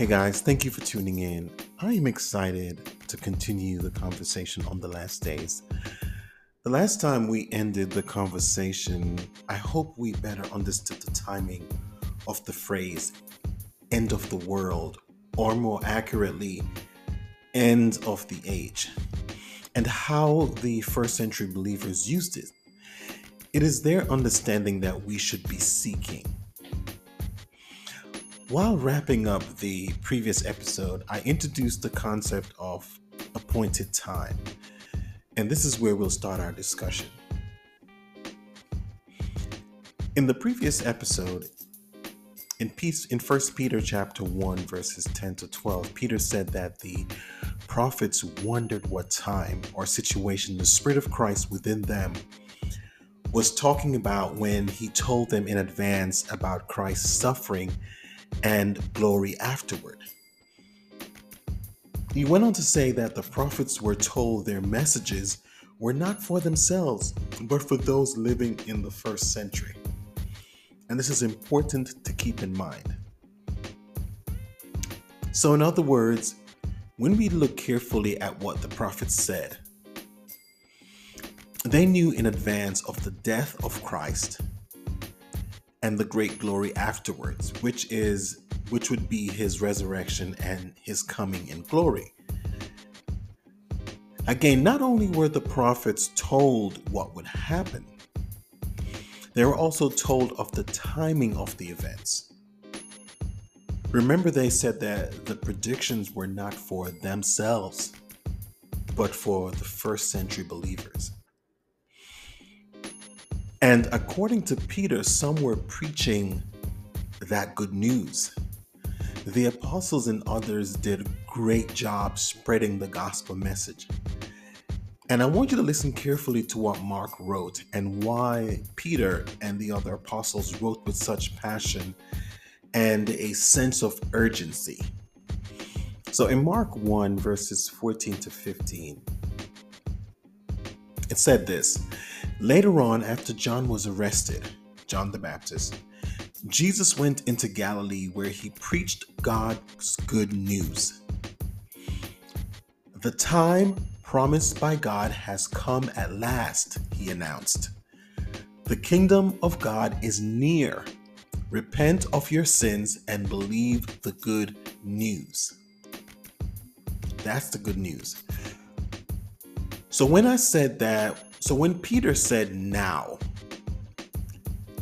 Hey guys, thank you for tuning in. I am excited to continue the conversation on the last days. The last time we ended the conversation, I hope we better understood the timing of the phrase end of the world, or more accurately, end of the age, and how the first century believers used it. It is their understanding that we should be seeking. While wrapping up the previous episode, I introduced the concept of appointed time. And this is where we'll start our discussion. In the previous episode, in peace in 1 Peter chapter 1 verses 10 to 12, Peter said that the prophets wondered what time or situation the spirit of Christ within them was talking about when he told them in advance about Christ's suffering and glory afterward. He went on to say that the prophets were told their messages were not for themselves, but for those living in the first century. And this is important to keep in mind. So, in other words, when we look carefully at what the prophets said, they knew in advance of the death of Christ and the great glory afterwards, which is which would be his resurrection and his coming in glory. Again, not only were the prophets told what would happen, they were also told of the timing of the events. Remember, they said that the predictions were not for themselves, but for the first century believers. And according to Peter, some were preaching that good news. The apostles and others did great job spreading the gospel message. And I want you to listen carefully to what Mark wrote and why Peter and the other apostles wrote with such passion and a sense of urgency. So in Mark 1, verses 14 to 15, it said this Later on, after John was arrested, John the Baptist, Jesus went into Galilee where he preached God's good news. The time promised by God has come at last, he announced. The kingdom of God is near. Repent of your sins and believe the good news. That's the good news. So when I said that so when Peter said now,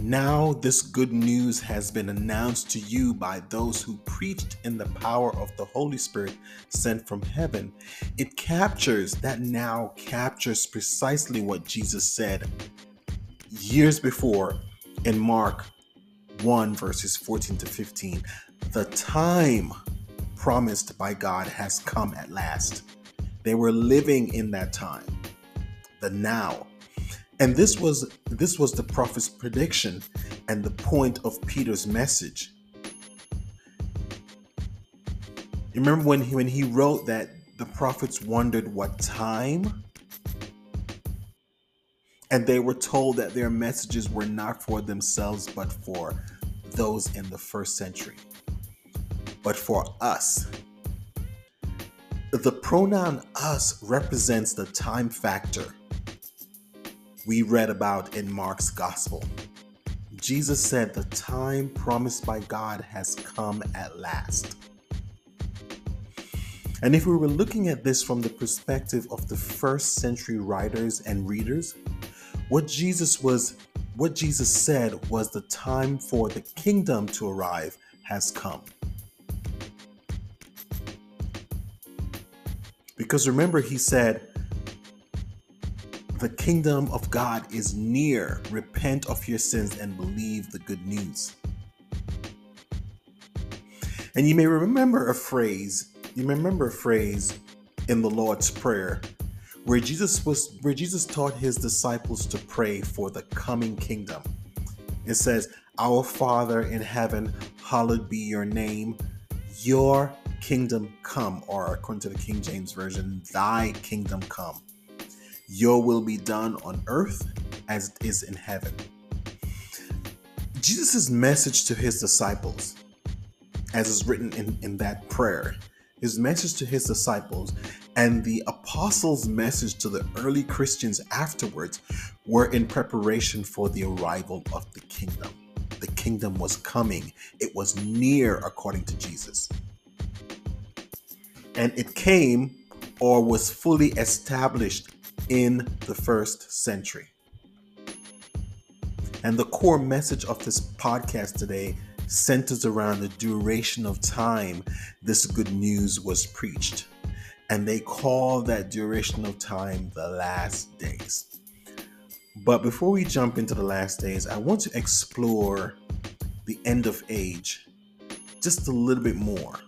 now this good news has been announced to you by those who preached in the power of the Holy Spirit sent from heaven. It captures, that now captures precisely what Jesus said years before in Mark 1, verses 14 to 15. The time promised by God has come at last. They were living in that time the now. And this was this was the prophet's prediction and the point of Peter's message. Remember when he when he wrote that the prophets wondered what time? And they were told that their messages were not for themselves, but for those in the first century. But for us. The pronoun us represents the time factor we read about in Mark's gospel. Jesus said, The time promised by God has come at last. And if we were looking at this from the perspective of the first century writers and readers, what Jesus was what Jesus said was the time for the kingdom to arrive has come. Because remember he said, the kingdom of God is near. Repent of your sins and believe the good news. And you may remember a phrase, you may remember a phrase in the Lord's Prayer where Jesus was where Jesus taught his disciples to pray for the coming kingdom. It says, "Our Father in heaven, hallowed be your name. Your kingdom come," or according to the King James version, "Thy kingdom come." Your will be done on earth as it is in heaven. Jesus' message to his disciples as is written in, in that prayer, his message to his disciples, and the apostles' message to the early Christians afterwards were in preparation for the arrival of the kingdom. The kingdom was coming, it was near, according to Jesus. And it came or was fully established in the first century. And the core message of this podcast today centers around the duration of time this good news was preached. And they call that duration of time the last days. But before we jump into the last days, I want to explore the end of age just a little bit more.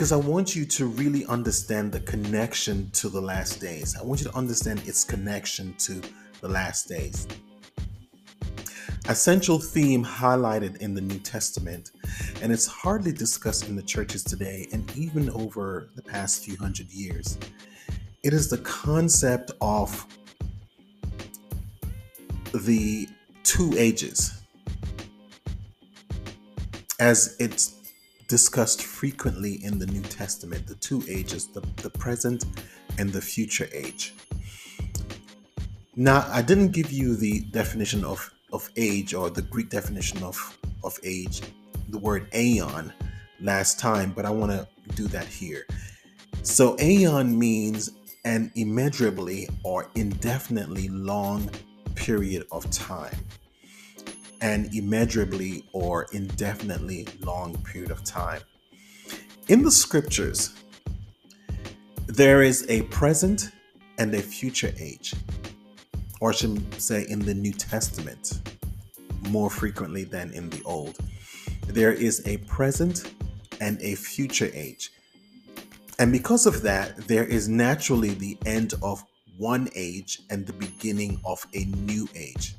Because I want you to really understand the connection to the last days. I want you to understand its connection to the last days. A central theme highlighted in the New Testament, and it's hardly discussed in the churches today and even over the past few hundred years. It is the concept of the two ages, as it's discussed frequently in the New Testament the two ages, the, the present and the future age. Now, I didn't give you the definition of, of age or the Greek definition of, of age, the word aeon, last time, but I want to do that here. So, aeon means an immeasurably or indefinitely long period of time. An immeasurably or indefinitely long period of time. In the scriptures, there is a present and a future age or I should say in the New Testament more frequently than in the Old. There is a present and a future age. And because of that, there is naturally the end of one age and the beginning of a new age.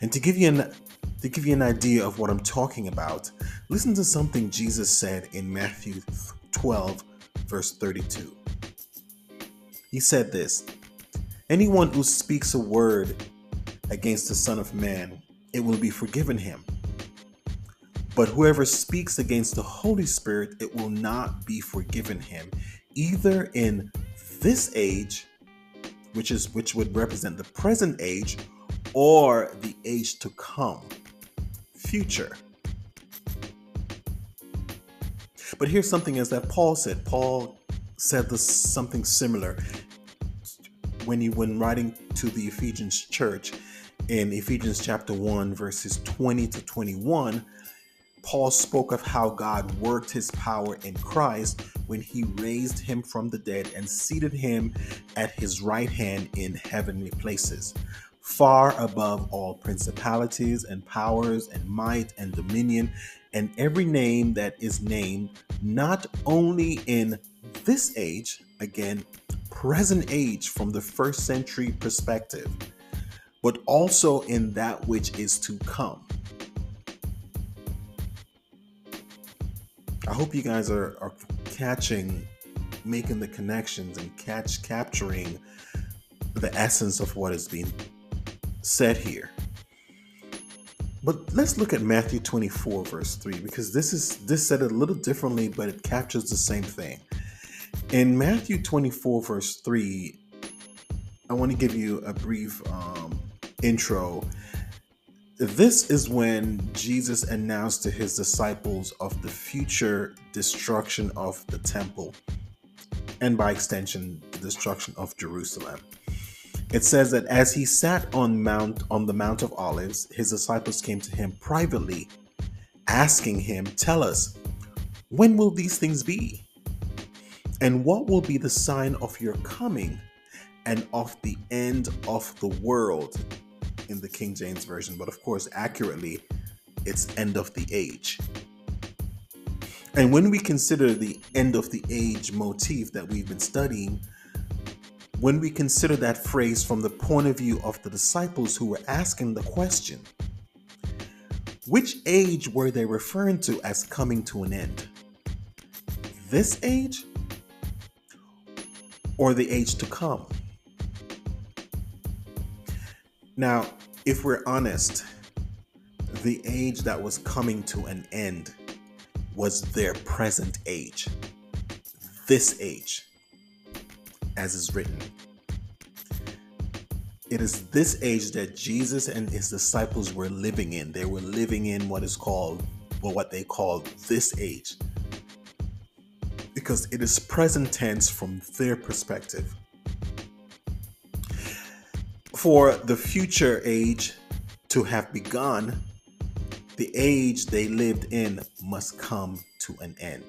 And to give you an to give you an idea of what I'm talking about, listen to something Jesus said in Matthew 12 verse 32. He said this, Anyone who speaks a word against the Son of Man, it will be forgiven him. But whoever speaks against the Holy Spirit, it will not be forgiven him, either in this age, which is which would represent the present age, or the age to come, future. But here's something as that Paul said. Paul said this something similar when he when writing to the Ephesians church in Ephesians chapter 1 verses 20 to 21 Paul spoke of how God worked his power in Christ when he raised him from the dead and seated him at his right hand in heavenly places, far above all principalities and powers and might and dominion and every name that is named, not only in this age, again, present age from the first century perspective, but also in that which is to come. I hope you guys are, are catching, making the connections and catch capturing the essence of what is being said here. But let's look at Matthew 24, verse 3, because this is this said a little differently, but it captures the same thing. In Matthew 24, verse 3, I want to give you a brief um, intro. This is when Jesus announced to his disciples of the future destruction of the temple, and by extension, the destruction of Jerusalem. It says that as he sat on mount on the Mount of Olives, his disciples came to him privately, asking him, "Tell us, when will these things be?" And what will be the sign of your coming and of the end of the world in the King James Version? But of course, accurately, it's end of the age. And when we consider the end of the age motif that we've been studying, when we consider that phrase from the point of view of the disciples who were asking the question, which age were they referring to as coming to an end? This age or the age to come. Now, if we're honest, the age that was coming to an end was their present age. This age, as is written. It is this age that Jesus and his disciples were living in. They were living in what is called, or what they call this age. Because it is present tense from their perspective. For the future age to have begun, the age they lived in must come to an end.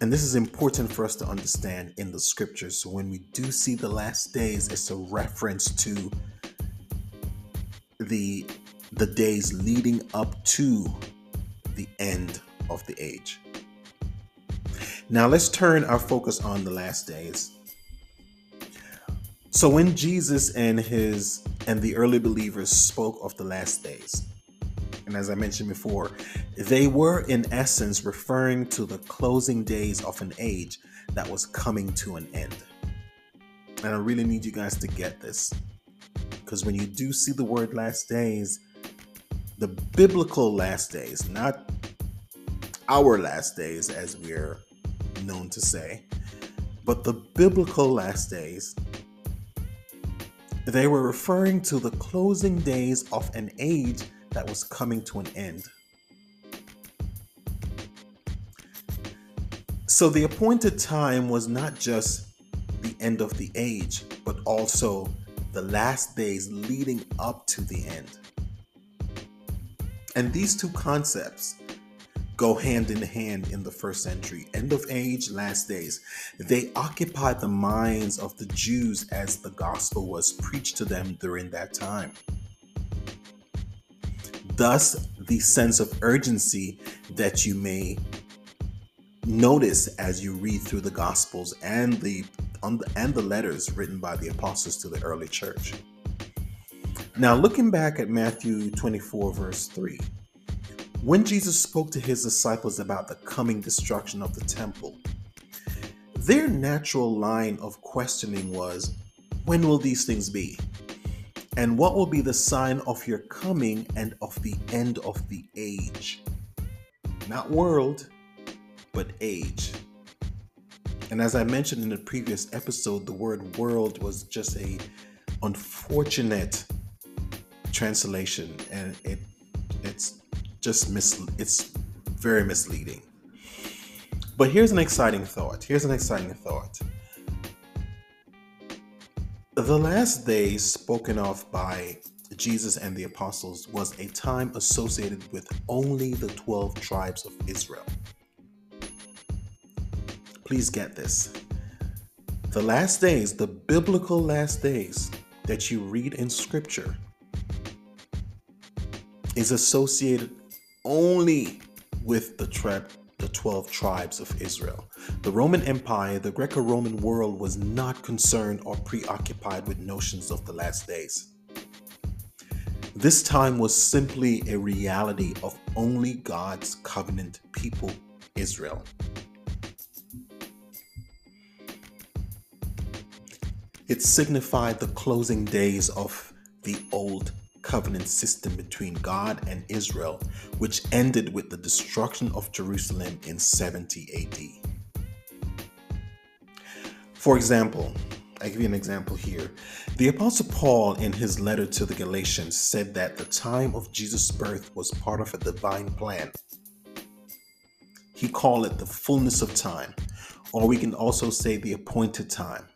And this is important for us to understand in the scriptures. So when we do see the last days, it's a reference to the the days leading up to the end of the age. Now let's turn our focus on the last days. So when Jesus and his and the early believers spoke of the last days, and as I mentioned before, they were in essence referring to the closing days of an age that was coming to an end. And I really need you guys to get this. Because when you do see the word last days, the biblical last days, not our last days as we're known to say, but the biblical last days, they were referring to the closing days of an age that was coming to an end. So the appointed time was not just the end of the age, but also the last days leading up to the end. And these two concepts go hand in hand in the first century. End of age, last days. They occupied the minds of the Jews as the gospel was preached to them during that time. Thus, the sense of urgency that you may notice as you read through the Gospels and the and the letters written by the apostles to the early church. Now, looking back at Matthew 24, verse 3, when Jesus spoke to his disciples about the coming destruction of the temple, their natural line of questioning was, When will these things be? And what will be the sign of your coming and of the end of the age? Not world, but age. And as I mentioned in the previous episode, the word world was just a unfortunate translation and it it's just mis it's very misleading. But here's an exciting thought. Here's an exciting thought. The last days spoken of by Jesus and the apostles was a time associated with only the 12 tribes of Israel. Please get this. The last days, the biblical last days that you read in scripture, is associated only with the tribe the 12 tribes of Israel. The Roman Empire, the Greco Roman world, was not concerned or preoccupied with notions of the last days. This time was simply a reality of only God's covenant people, Israel. It signified the closing days of the old covenant system between God and Israel, which ended with the destruction of Jerusalem in 70 AD. For example, I give you an example here. The Apostle Paul, in his letter to the Galatians, said that the time of Jesus' birth was part of a divine plan. He called it the fullness of time, or we can also say the appointed time.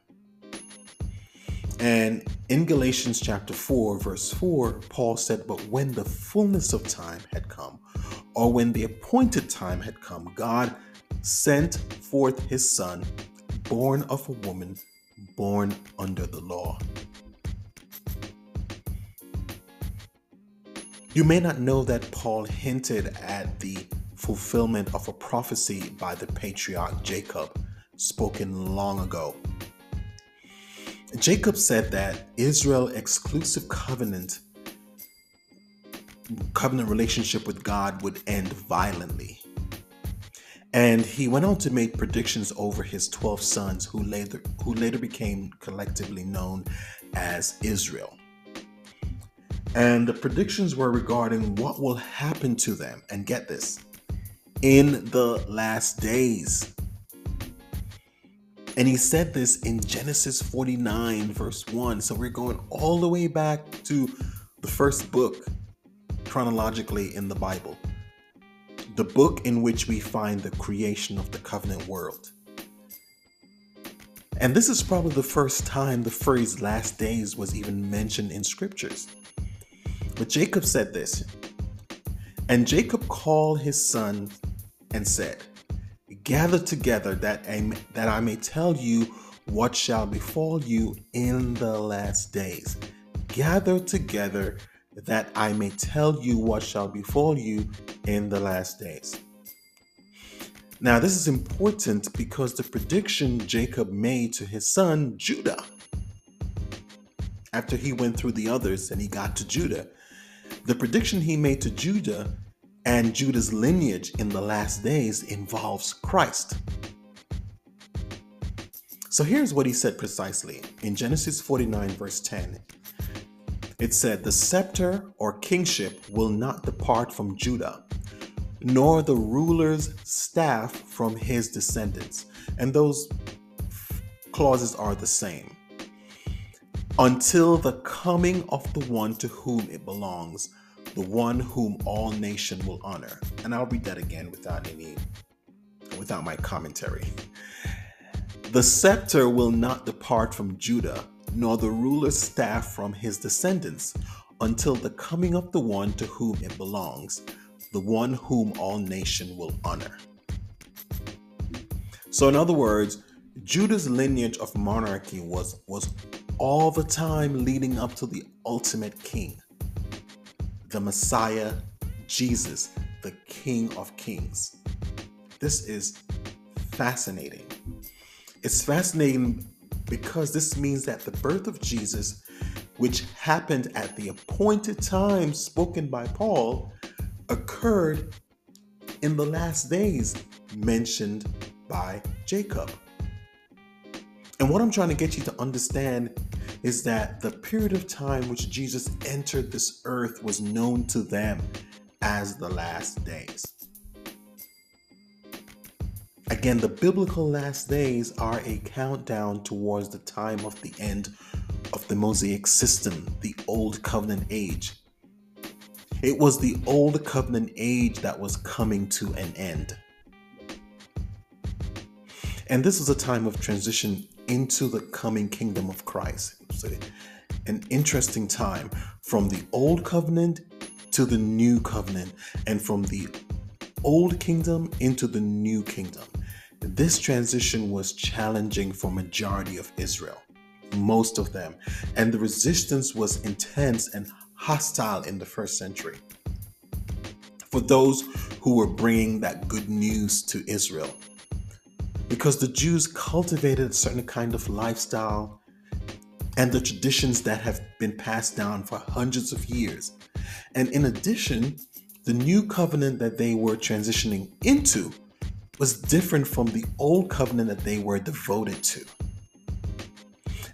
And in Galatians chapter 4, verse 4, Paul said, But when the fullness of time had come, or when the appointed time had come, God sent forth his son, born of a woman, born under the law. You may not know that Paul hinted at the fulfillment of a prophecy by the patriarch Jacob, spoken long ago. Jacob said that Israel exclusive covenant covenant relationship with God would end violently. And he went on to make predictions over his 12 sons who later who later became collectively known as Israel. And the predictions were regarding what will happen to them. And get this in the last days. And he said this in Genesis 49, verse 1. So we're going all the way back to the first book chronologically in the Bible, the book in which we find the creation of the covenant world. And this is probably the first time the phrase last days was even mentioned in scriptures. But Jacob said this And Jacob called his son and said, Gather together that I, that I may tell you what shall befall you in the last days. Gather together that I may tell you what shall befall you in the last days. Now, this is important because the prediction Jacob made to his son Judah, after he went through the others and he got to Judah, the prediction he made to Judah and Judah's lineage in the last days involves Christ. So here's what he said precisely in Genesis 49, verse 10. It said, The scepter or kingship will not depart from Judah, nor the ruler's staff from his descendants. And those clauses are the same. Until the coming of the one to whom it belongs, the one whom all nation will honor. And I'll read that again without any without my commentary. The scepter will not depart from Judah, nor the ruler's staff from his descendants, until the coming of the one to whom it belongs, the one whom all nation will honor. So in other words, Judah's lineage of monarchy was was all the time leading up to the ultimate king, the Messiah, Jesus, the King of Kings. This is fascinating. It's fascinating because this means that the birth of Jesus, which happened at the appointed time spoken by Paul, occurred in the last days mentioned by Jacob. And what I'm trying to get you to understand is that the period of time which Jesus entered this earth was known to them as the last days. Again, the biblical last days are a countdown towards the time of the end of the Mosaic system, the Old Covenant age. It was the Old Covenant age that was coming to an end. And this was a time of transition into the coming kingdom of Christ. It's an interesting time from the Old Covenant to the New Covenant, and from the Old Kingdom into the New Kingdom. This transition was challenging for majority of Israel, most of them, and the resistance was intense and hostile in the first century. For those who were bringing that good news to Israel, because the Jews cultivated a certain kind of lifestyle and the traditions that have been passed down for hundreds of years. And in addition, the new covenant that they were transitioning into was different from the old covenant that they were devoted to.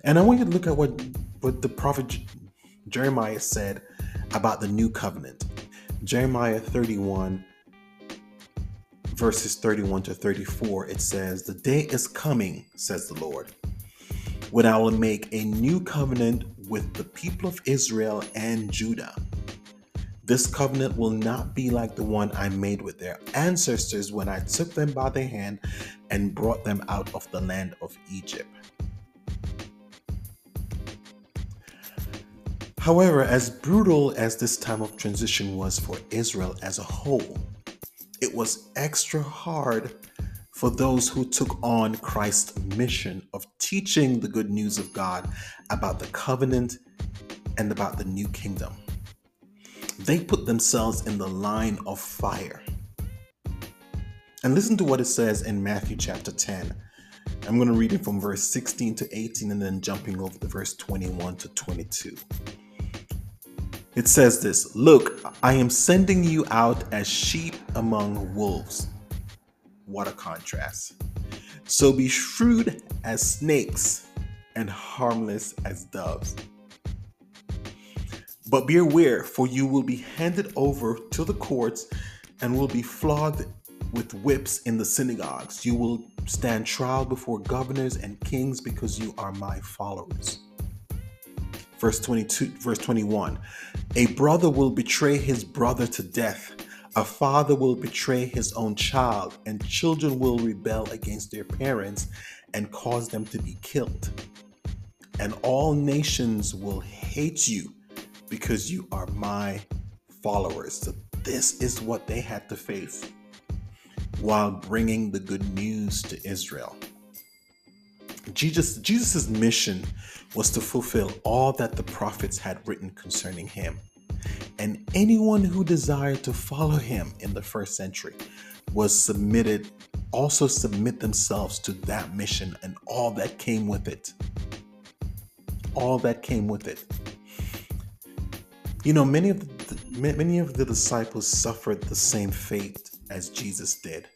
And I want you to look at what, what the prophet Jeremiah said about the new covenant. Jeremiah 31, verses 31 to 34, it says, The day is coming, says the Lord, when I will make a new covenant with the people of Israel and Judah this covenant will not be like the one I made with their ancestors when I took them by the hand and brought them out of the land of Egypt. However, as brutal as this time of transition was for Israel as a whole, it was extra hard for those who took on Christ's mission of teaching the good news of God about the covenant and about the new kingdom they put themselves in the line of fire. And listen to what it says in Matthew chapter 10. I'm going to read it from verse 16 to 18 and then jumping over to verse 21 to 22. It says this Look, I am sending you out as sheep among wolves. What a contrast. So be shrewd as snakes and harmless as doves. But be aware, for you will be handed over to the courts and will be flogged with whips in the synagogues. You will stand trial before governors and kings because you are my followers. Verse 22, verse 21. A brother will betray his brother to death. A father will betray his own child, and children will rebel against their parents and cause them to be killed. And all nations will hate you because you are my followers. So, this is what they had to face while bringing the good news to Israel. Jesus mission was to fulfill all that the prophets had written concerning him. And anyone who desired to follow him in the first century was submitted also submit themselves to that mission and all that came with it. All that came with it. You know, many of the, many of the disciples suffered the same fate as Jesus did,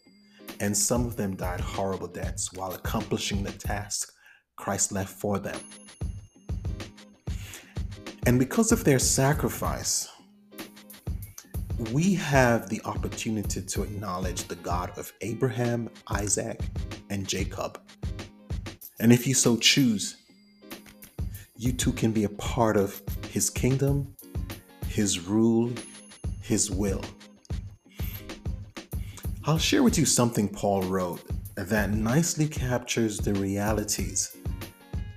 and some of them died horrible deaths while accomplishing the task Christ left for them. And because of their sacrifice, we have the opportunity to acknowledge the God of Abraham, Isaac, and Jacob. And if you so choose, you too can be a part of his kingdom, his rule, his will. I'll share with you something Paul wrote that nicely captures the realities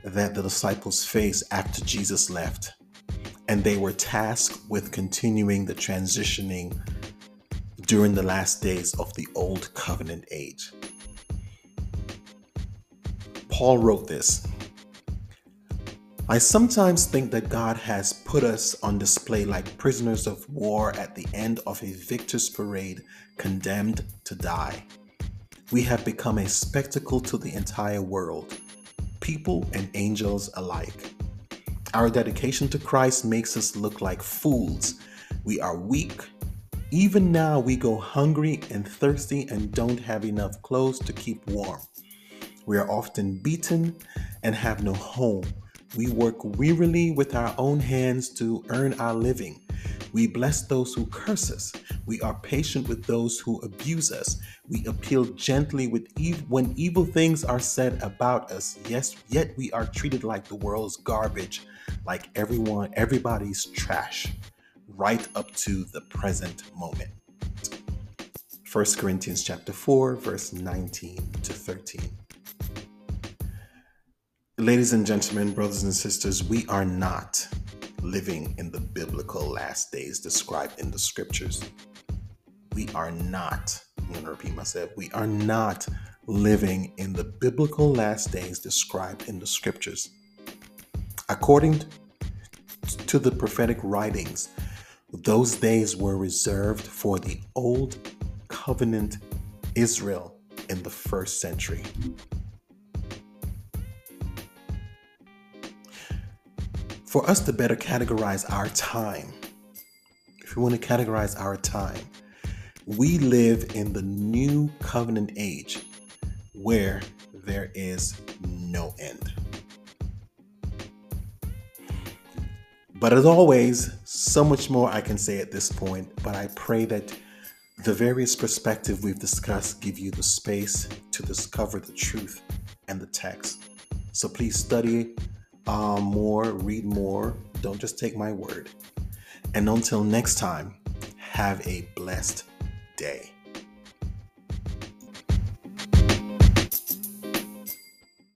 that the disciples faced after Jesus left, and they were tasked with continuing the transitioning during the last days of the Old Covenant age. Paul wrote this I sometimes think that God has put us on display like prisoners of war at the end of a victor's parade, condemned to die. We have become a spectacle to the entire world, people and angels alike. Our dedication to Christ makes us look like fools. We are weak. Even now, we go hungry and thirsty and don't have enough clothes to keep warm. We are often beaten and have no home we work wearily with our own hands to earn our living. We bless those who curse us. We are patient with those who abuse us. We appeal gently with ev- when evil things are said about us. Yes, yet we are treated like the world's garbage, like everyone, everybody's trash, right up to the present moment. 1 Corinthians chapter 4, verse 19 to 13. Ladies and gentlemen, brothers and sisters, we are not living in the biblical last days described in the scriptures. We are not, I'm going to repeat myself, we are not living in the biblical last days described in the scriptures. According to the prophetic writings, those days were reserved for the old covenant Israel in the first century. For us to better categorize our time, if we want to categorize our time, we live in the new covenant age where there is no end. But as always, so much more I can say at this point, but I pray that the various perspective we've discussed give you the space to discover the truth and the text. So please study um, more, read more. Don't just take my word. And until next time, have a blessed day.